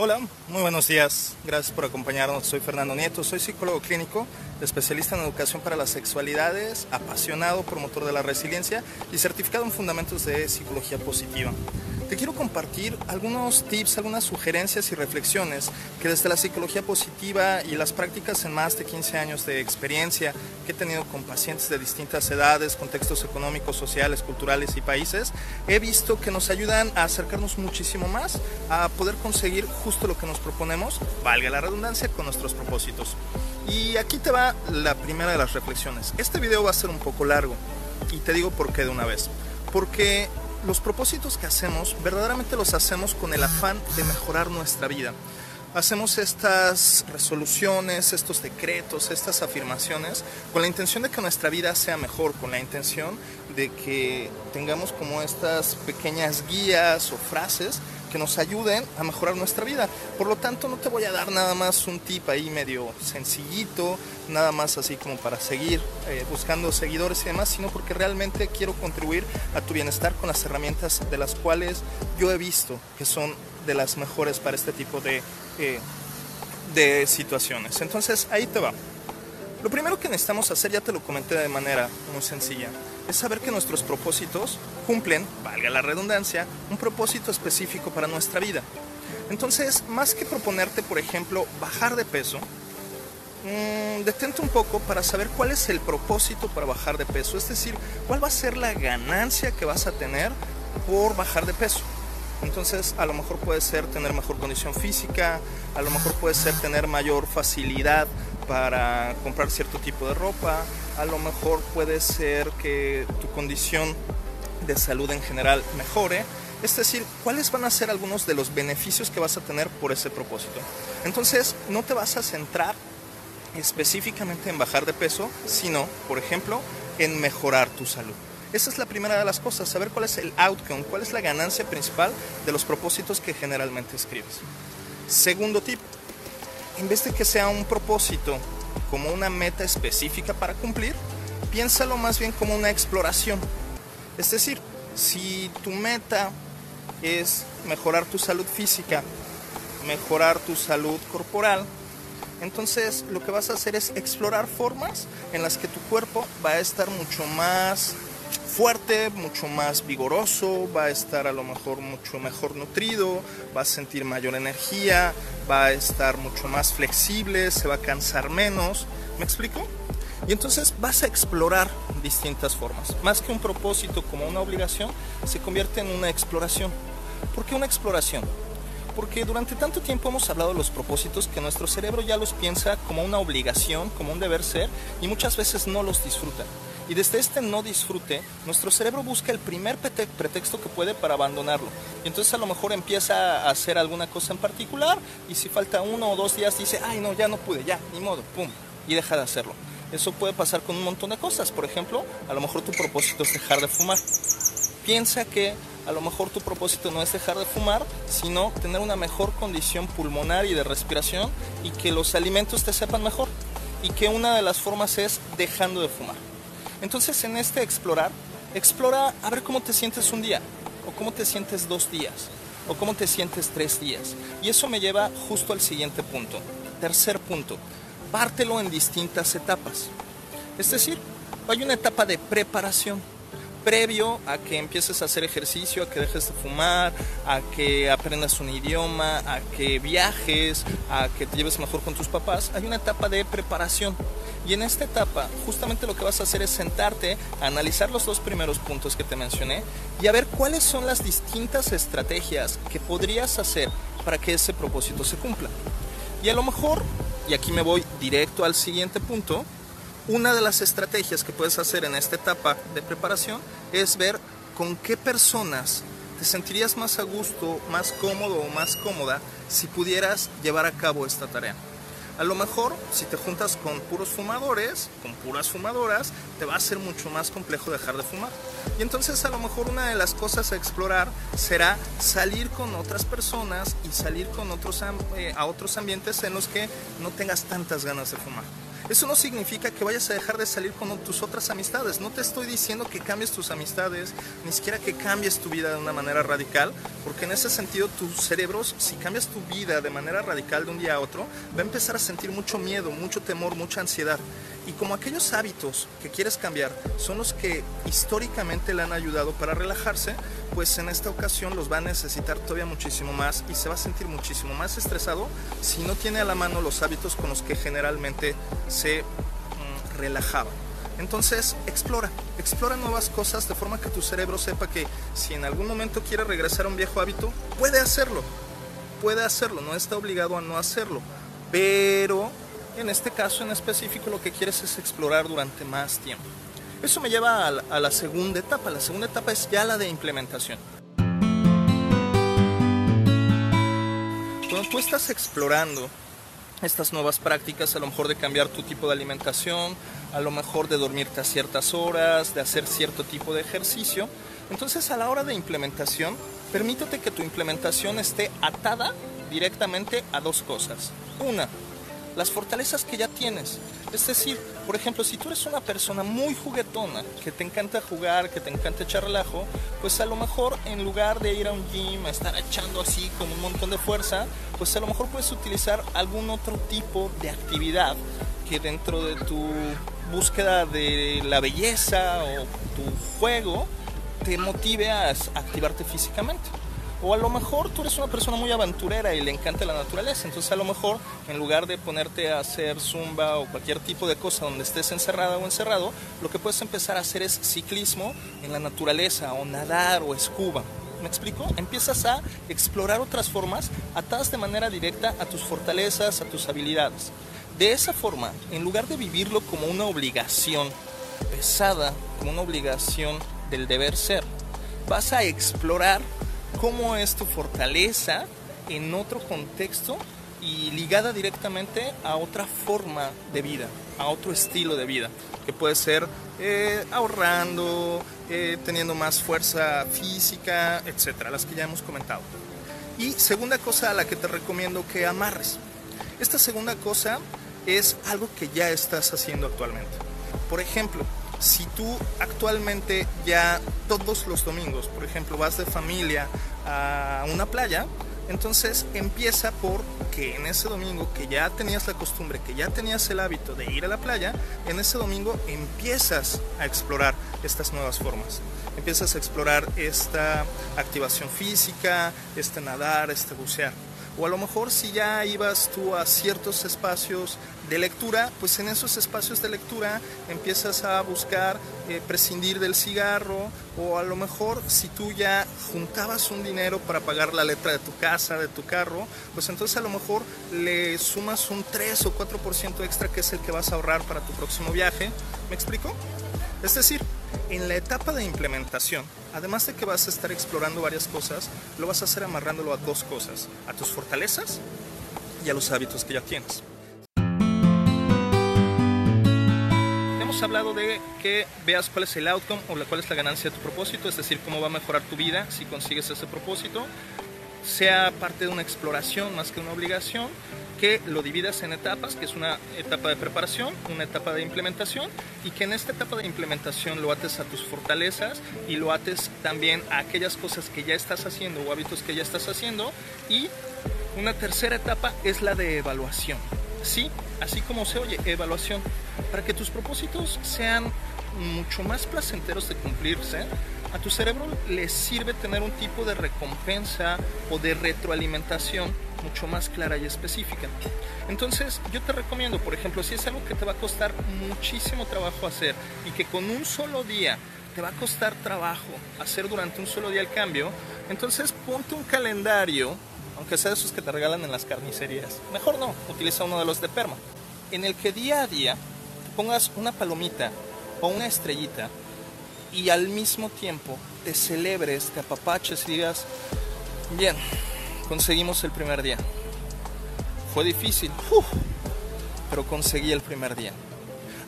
Hola, muy buenos días. Gracias por acompañarnos. Soy Fernando Nieto, soy psicólogo clínico, especialista en educación para las sexualidades, apasionado, promotor de la resiliencia y certificado en fundamentos de psicología positiva te quiero compartir algunos tips, algunas sugerencias y reflexiones que desde la psicología positiva y las prácticas en más de 15 años de experiencia que he tenido con pacientes de distintas edades, contextos económicos, sociales, culturales y países, he visto que nos ayudan a acercarnos muchísimo más a poder conseguir justo lo que nos proponemos, valga la redundancia, con nuestros propósitos. Y aquí te va la primera de las reflexiones. Este video va a ser un poco largo y te digo por qué de una vez. Porque los propósitos que hacemos verdaderamente los hacemos con el afán de mejorar nuestra vida. Hacemos estas resoluciones, estos decretos, estas afirmaciones con la intención de que nuestra vida sea mejor, con la intención de que tengamos como estas pequeñas guías o frases que nos ayuden a mejorar nuestra vida. Por lo tanto, no te voy a dar nada más un tip ahí medio sencillito, nada más así como para seguir eh, buscando seguidores y demás, sino porque realmente quiero contribuir a tu bienestar con las herramientas de las cuales yo he visto que son de las mejores para este tipo de, eh, de situaciones. Entonces, ahí te va. Lo primero que necesitamos hacer, ya te lo comenté de manera muy sencilla, es saber que nuestros propósitos cumplen, valga la redundancia, un propósito específico para nuestra vida. Entonces, más que proponerte, por ejemplo, bajar de peso, mmm, detente un poco para saber cuál es el propósito para bajar de peso, es decir, cuál va a ser la ganancia que vas a tener por bajar de peso. Entonces, a lo mejor puede ser tener mejor condición física, a lo mejor puede ser tener mayor facilidad para comprar cierto tipo de ropa, a lo mejor puede ser que tu condición de salud en general mejore. Es decir, cuáles van a ser algunos de los beneficios que vas a tener por ese propósito. Entonces, no te vas a centrar específicamente en bajar de peso, sino, por ejemplo, en mejorar tu salud. Esa es la primera de las cosas, saber cuál es el outcome, cuál es la ganancia principal de los propósitos que generalmente escribes. Segundo tip, en vez de que sea un propósito como una meta específica para cumplir, piénsalo más bien como una exploración. Es decir, si tu meta es mejorar tu salud física, mejorar tu salud corporal, entonces lo que vas a hacer es explorar formas en las que tu cuerpo va a estar mucho más fuerte, mucho más vigoroso, va a estar a lo mejor mucho mejor nutrido, va a sentir mayor energía, va a estar mucho más flexible, se va a cansar menos. ¿Me explico? Y entonces vas a explorar distintas formas. Más que un propósito como una obligación, se convierte en una exploración. ¿Por qué una exploración? Porque durante tanto tiempo hemos hablado de los propósitos que nuestro cerebro ya los piensa como una obligación, como un deber ser, y muchas veces no los disfruta. Y desde este no disfrute, nuestro cerebro busca el primer pretexto que puede para abandonarlo. Y entonces a lo mejor empieza a hacer alguna cosa en particular y si falta uno o dos días dice, ay no, ya no pude, ya, ni modo, pum, y deja de hacerlo. Eso puede pasar con un montón de cosas. Por ejemplo, a lo mejor tu propósito es dejar de fumar. Piensa que a lo mejor tu propósito no es dejar de fumar, sino tener una mejor condición pulmonar y de respiración y que los alimentos te sepan mejor. Y que una de las formas es dejando de fumar. Entonces en este explorar, explora a ver cómo te sientes un día, o cómo te sientes dos días, o cómo te sientes tres días. Y eso me lleva justo al siguiente punto. Tercer punto, pártelo en distintas etapas. Es decir, hay una etapa de preparación previo a que empieces a hacer ejercicio, a que dejes de fumar, a que aprendas un idioma, a que viajes, a que te lleves mejor con tus papás, hay una etapa de preparación. Y en esta etapa, justamente lo que vas a hacer es sentarte, a analizar los dos primeros puntos que te mencioné y a ver cuáles son las distintas estrategias que podrías hacer para que ese propósito se cumpla. Y a lo mejor, y aquí me voy directo al siguiente punto, una de las estrategias que puedes hacer en esta etapa de preparación es ver con qué personas te sentirías más a gusto, más cómodo o más cómoda si pudieras llevar a cabo esta tarea. A lo mejor si te juntas con puros fumadores, con puras fumadoras, te va a ser mucho más complejo dejar de fumar. Y entonces a lo mejor una de las cosas a explorar será salir con otras personas y salir con otros, eh, a otros ambientes en los que no tengas tantas ganas de fumar. Eso no significa que vayas a dejar de salir con tus otras amistades. No te estoy diciendo que cambies tus amistades, ni siquiera que cambies tu vida de una manera radical, porque en ese sentido tus cerebros, si cambias tu vida de manera radical de un día a otro, va a empezar a sentir mucho miedo, mucho temor, mucha ansiedad. Y como aquellos hábitos que quieres cambiar son los que históricamente le han ayudado para relajarse, pues en esta ocasión los va a necesitar todavía muchísimo más y se va a sentir muchísimo más estresado si no tiene a la mano los hábitos con los que generalmente se mm, relajaba. Entonces, explora, explora nuevas cosas de forma que tu cerebro sepa que si en algún momento quiere regresar a un viejo hábito, puede hacerlo. Puede hacerlo, no está obligado a no hacerlo. Pero en este caso en específico lo que quieres es explorar durante más tiempo. Eso me lleva a la, segunda etapa. La segunda etapa es ya la de implementación. Cuando tú estás explorando estas nuevas prácticas, a lo mejor de cambiar tu tipo de alimentación, a lo mejor de dormirte a ciertas horas, de hacer cierto tipo de ejercicio, entonces a la hora de implementación, permítete que tu implementación esté atada directamente a dos cosas. Una, las fortalezas que ya tienes. Es decir, por ejemplo, si tú eres una persona muy juguetona, que te encanta jugar, que te encanta echar relajo, pues a lo mejor en lugar de ir a un gym, a estar echando así con un montón de fuerza, pues a lo mejor puedes utilizar algún otro tipo de actividad que dentro de tu búsqueda de la belleza o tu juego te motive a activarte físicamente. O a lo mejor tú eres una persona muy aventurera y le encanta la naturaleza, entonces a lo mejor en lugar de ponerte a hacer zumba o cualquier tipo de cosa donde estés encerrada o encerrado, lo que puedes empezar a hacer es ciclismo en la naturaleza o nadar o escuba. ¿Me explico? Empiezas a explorar otras formas atadas de manera directa a tus fortalezas, a tus habilidades. De esa forma, en lugar de vivirlo como una obligación pesada, como una obligación del deber ser, vas a explorar cómo es tu fortaleza en otro contexto y ligada directamente a otra forma de vida, a otro estilo de vida, que puede ser eh, ahorrando, eh, teniendo más fuerza física, etcétera, las que ya hemos comentado. Y segunda cosa a la que te recomiendo que amarres. Esta segunda cosa es algo que ya estás haciendo actualmente. Por ejemplo, si tú actualmente ya todos los domingos, por ejemplo, vas de familia a una playa, entonces empieza por que en ese domingo que ya tenías la costumbre, que ya tenías el hábito de ir a la playa, en ese domingo empiezas a explorar estas nuevas formas. Empiezas a explorar esta activación física, este nadar, este bucear. O a lo mejor si ya ibas tú a ciertos espacios de lectura, pues en esos espacios de lectura empiezas a buscar eh, prescindir del cigarro o a lo mejor si tú ya juntabas un dinero para pagar la letra de tu casa, de tu carro, pues entonces a lo mejor le sumas un 3 o 4% extra que es el que vas a ahorrar para tu próximo viaje. ¿Me explico? Es decir, en la etapa de implementación, además de que vas a estar explorando varias cosas, lo vas a hacer amarrándolo a dos cosas, a tus fortalezas y a los hábitos que ya tienes. Hablado de que veas cuál es el outcome o cuál es la ganancia de tu propósito, es decir, cómo va a mejorar tu vida si consigues ese propósito, sea parte de una exploración más que una obligación, que lo dividas en etapas, que es una etapa de preparación, una etapa de implementación, y que en esta etapa de implementación lo ates a tus fortalezas y lo ates también a aquellas cosas que ya estás haciendo o hábitos que ya estás haciendo, y una tercera etapa es la de evaluación. Sí, así como se oye, evaluación. Para que tus propósitos sean mucho más placenteros de cumplirse, a tu cerebro le sirve tener un tipo de recompensa o de retroalimentación mucho más clara y específica. Entonces, yo te recomiendo, por ejemplo, si es algo que te va a costar muchísimo trabajo hacer y que con un solo día te va a costar trabajo hacer durante un solo día el cambio, entonces ponte un calendario aunque sea de esos que te regalan en las carnicerías. Mejor no, utiliza uno de los de perma, en el que día a día pongas una palomita o una estrellita y al mismo tiempo te celebres, te apapaches y digas, bien, conseguimos el primer día. Fue difícil, pero conseguí el primer día.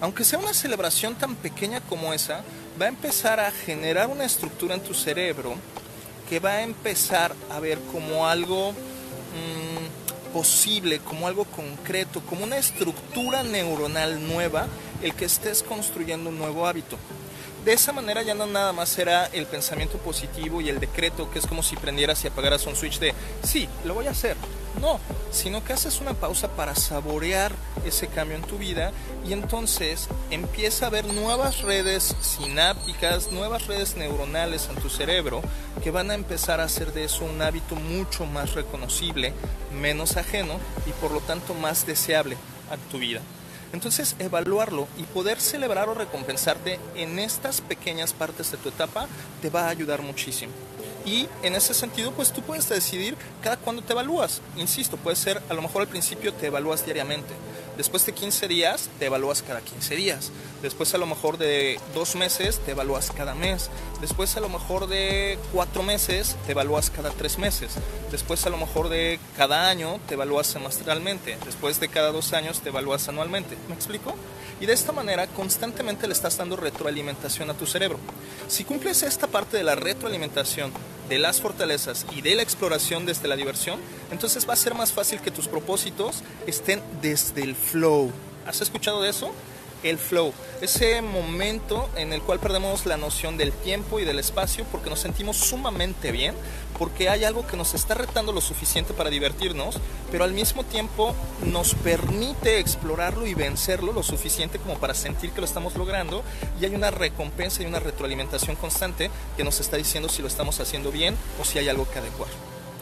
Aunque sea una celebración tan pequeña como esa, va a empezar a generar una estructura en tu cerebro que va a empezar a ver como algo mm, posible, como algo concreto, como una estructura neuronal nueva, el que estés construyendo un nuevo hábito. De esa manera ya no nada más será el pensamiento positivo y el decreto, que es como si prendieras y apagaras un switch de, sí, lo voy a hacer. No, sino que haces una pausa para saborear ese cambio en tu vida y entonces empieza a haber nuevas redes sinápticas, nuevas redes neuronales en tu cerebro que van a empezar a hacer de eso un hábito mucho más reconocible, menos ajeno y por lo tanto más deseable a tu vida. Entonces, evaluarlo y poder celebrar o recompensarte en estas pequeñas partes de tu etapa te va a ayudar muchísimo. Y en ese sentido, pues tú puedes decidir cada cuándo te evalúas. Insisto, puede ser, a lo mejor al principio te evalúas diariamente. Después de 15 días, te evalúas cada 15 días. Después a lo mejor de dos meses, te evalúas cada mes. Después a lo mejor de cuatro meses, te evalúas cada tres meses. Después a lo mejor de cada año, te evalúas semestralmente. Después de cada dos años, te evalúas anualmente. ¿Me explico? Y de esta manera constantemente le estás dando retroalimentación a tu cerebro. Si cumples esta parte de la retroalimentación, de las fortalezas y de la exploración desde la diversión, entonces va a ser más fácil que tus propósitos estén desde el flow. ¿Has escuchado de eso? El flow, ese momento en el cual perdemos la noción del tiempo y del espacio porque nos sentimos sumamente bien, porque hay algo que nos está retando lo suficiente para divertirnos, pero al mismo tiempo nos permite explorarlo y vencerlo lo suficiente como para sentir que lo estamos logrando y hay una recompensa y una retroalimentación constante que nos está diciendo si lo estamos haciendo bien o si hay algo que adecuar.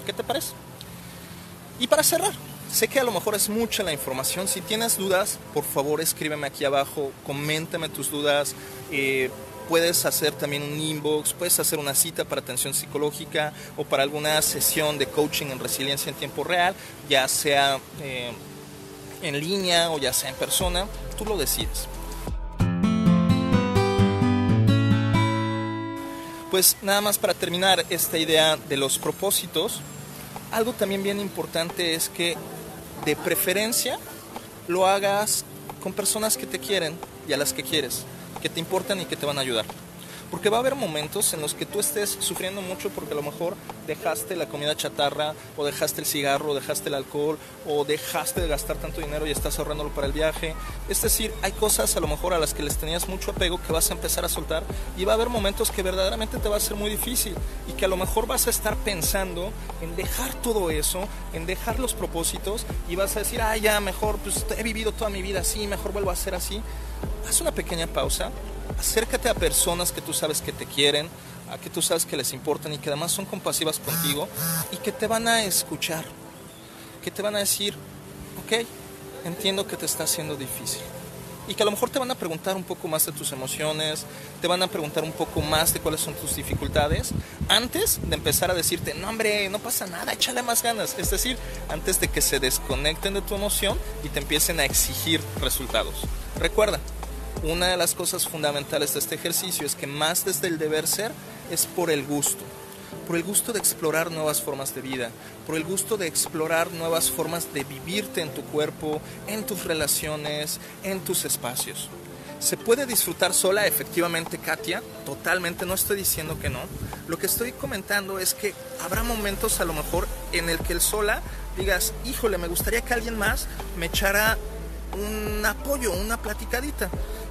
¿Qué te parece? Y para cerrar, Sé que a lo mejor es mucha la información. Si tienes dudas, por favor escríbeme aquí abajo, coméntame tus dudas. Eh, puedes hacer también un inbox, puedes hacer una cita para atención psicológica o para alguna sesión de coaching en resiliencia en tiempo real, ya sea eh, en línea o ya sea en persona, tú lo decides. Pues nada más para terminar esta idea de los propósitos, algo también bien importante es que de preferencia lo hagas con personas que te quieren y a las que quieres, que te importan y que te van a ayudar. Porque va a haber momentos en los que tú estés sufriendo mucho porque a lo mejor dejaste la comida chatarra o dejaste el cigarro o dejaste el alcohol o dejaste de gastar tanto dinero y estás ahorrándolo para el viaje. Es decir, hay cosas a lo mejor a las que les tenías mucho apego que vas a empezar a soltar y va a haber momentos que verdaderamente te va a ser muy difícil y que a lo mejor vas a estar pensando en dejar todo eso, en dejar los propósitos y vas a decir, ah, ya, mejor, pues he vivido toda mi vida así, mejor vuelvo a ser así. Haz una pequeña pausa, acércate a personas que tú sabes que te quieren, a que tú sabes que les importan y que además son compasivas contigo y que te van a escuchar, que te van a decir, ok, entiendo que te está haciendo difícil. Y que a lo mejor te van a preguntar un poco más de tus emociones, te van a preguntar un poco más de cuáles son tus dificultades, antes de empezar a decirte, no hombre, no pasa nada, échale más ganas. Es decir, antes de que se desconecten de tu emoción y te empiecen a exigir resultados. Recuerda, una de las cosas fundamentales de este ejercicio es que más desde el deber ser es por el gusto, por el gusto de explorar nuevas formas de vida, por el gusto de explorar nuevas formas de vivirte en tu cuerpo, en tus relaciones, en tus espacios. ¿Se puede disfrutar sola? Efectivamente, Katia, totalmente, no estoy diciendo que no. Lo que estoy comentando es que habrá momentos a lo mejor en el que el sola digas, híjole, me gustaría que alguien más me echara un apoyo, una platicadita.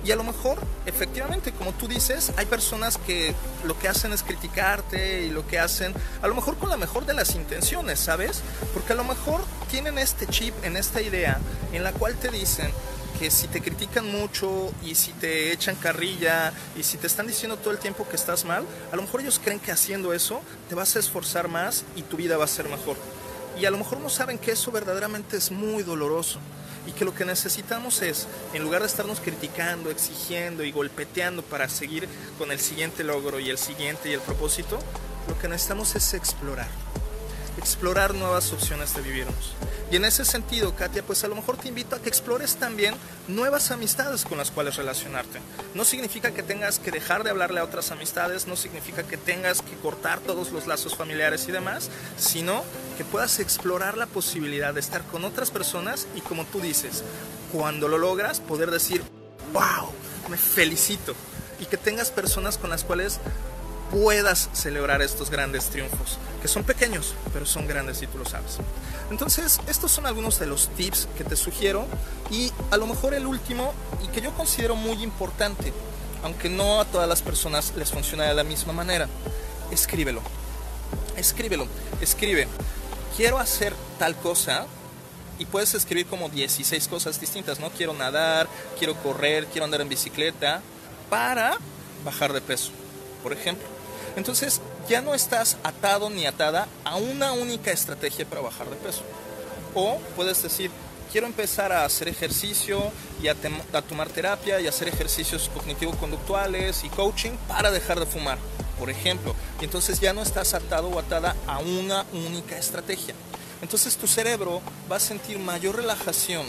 Y a lo mejor, efectivamente, como tú dices, hay personas que lo que hacen es criticarte y lo que hacen, a lo mejor con la mejor de las intenciones, ¿sabes? Porque a lo mejor tienen este chip, en esta idea, en la cual te dicen que si te critican mucho y si te echan carrilla y si te están diciendo todo el tiempo que estás mal, a lo mejor ellos creen que haciendo eso te vas a esforzar más y tu vida va a ser mejor. Y a lo mejor no saben que eso verdaderamente es muy doloroso y que lo que necesitamos es, en lugar de estarnos criticando, exigiendo y golpeteando para seguir con el siguiente logro y el siguiente y el propósito, lo que necesitamos es explorar explorar nuevas opciones de vivirnos. Y en ese sentido, Katia, pues a lo mejor te invito a que explores también nuevas amistades con las cuales relacionarte. No significa que tengas que dejar de hablarle a otras amistades, no significa que tengas que cortar todos los lazos familiares y demás, sino que puedas explorar la posibilidad de estar con otras personas y como tú dices, cuando lo logras, poder decir, wow, me felicito. Y que tengas personas con las cuales puedas celebrar estos grandes triunfos, que son pequeños, pero son grandes y tú lo sabes. Entonces, estos son algunos de los tips que te sugiero y a lo mejor el último y que yo considero muy importante, aunque no a todas las personas les funciona de la misma manera, escríbelo. Escríbelo, escribe. Quiero hacer tal cosa y puedes escribir como 16 cosas distintas, ¿no? Quiero nadar, quiero correr, quiero andar en bicicleta para bajar de peso, por ejemplo. Entonces ya no estás atado ni atada a una única estrategia para bajar de peso. O puedes decir, quiero empezar a hacer ejercicio y a, tomar terapia y hacer ejercicios cognitivo-conductuales y coaching para dejar de fumar, por ejemplo. Y entonces ya no estás atado o atada a una única estrategia. Entonces tu cerebro va a sentir mayor relajación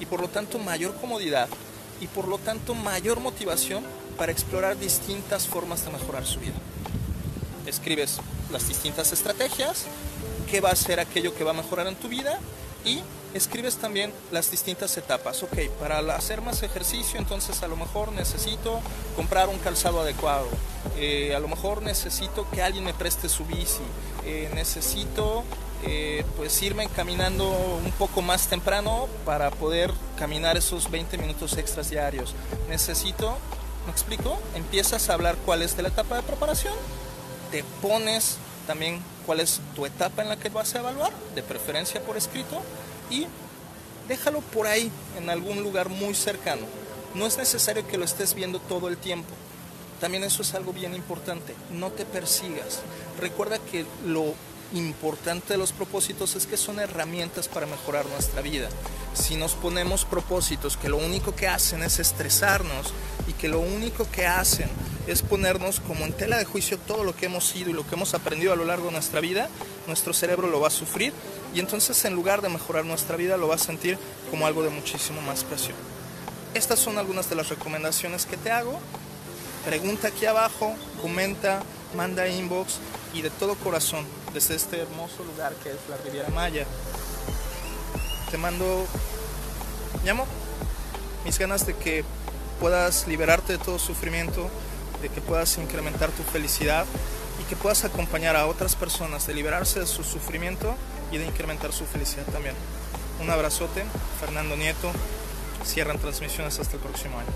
y por lo tanto mayor comodidad y por lo tanto mayor motivación para explorar distintas formas de mejorar su vida. Escribes las distintas estrategias, qué va a ser aquello que va a mejorar en tu vida y escribes también las distintas etapas. Ok, para hacer más ejercicio, entonces a lo mejor necesito comprar un calzado adecuado. Eh, a lo mejor necesito que alguien me preste su bici. Eh, necesito eh, pues irme caminando un poco más temprano para poder caminar esos 20 minutos extras diarios. Necesito, ¿me explico? Empiezas a hablar cuál es la etapa de preparación, te pones también cuál es tu etapa en la que vas a evaluar, de preferencia por escrito, y déjalo por ahí, en algún lugar muy cercano. No es necesario que lo estés viendo todo el tiempo. También eso es algo bien importante. No te persigas. Recuerda que lo importante de los propósitos es que son herramientas para mejorar nuestra vida. Si nos ponemos propósitos que lo único que hacen es estresarnos y que lo único que hacen es ponernos como en tela de juicio todo lo que hemos sido y lo que hemos aprendido a lo largo de nuestra vida, nuestro cerebro lo va a sufrir y entonces en lugar de mejorar nuestra vida lo va a sentir como algo de muchísimo más presión. Estas son algunas de las recomendaciones que te hago. Pregunta aquí abajo, comenta, manda inbox y de todo corazón, desde este hermoso lugar que es la Riviera Maya, te mando, llamo, mis ganas de que puedas liberarte de todo sufrimiento, de que puedas incrementar tu felicidad y que puedas acompañar a otras personas de liberarse de su sufrimiento y de incrementar su felicidad también. Un abrazote, Fernando Nieto. Cierran transmisiones hasta el próximo año.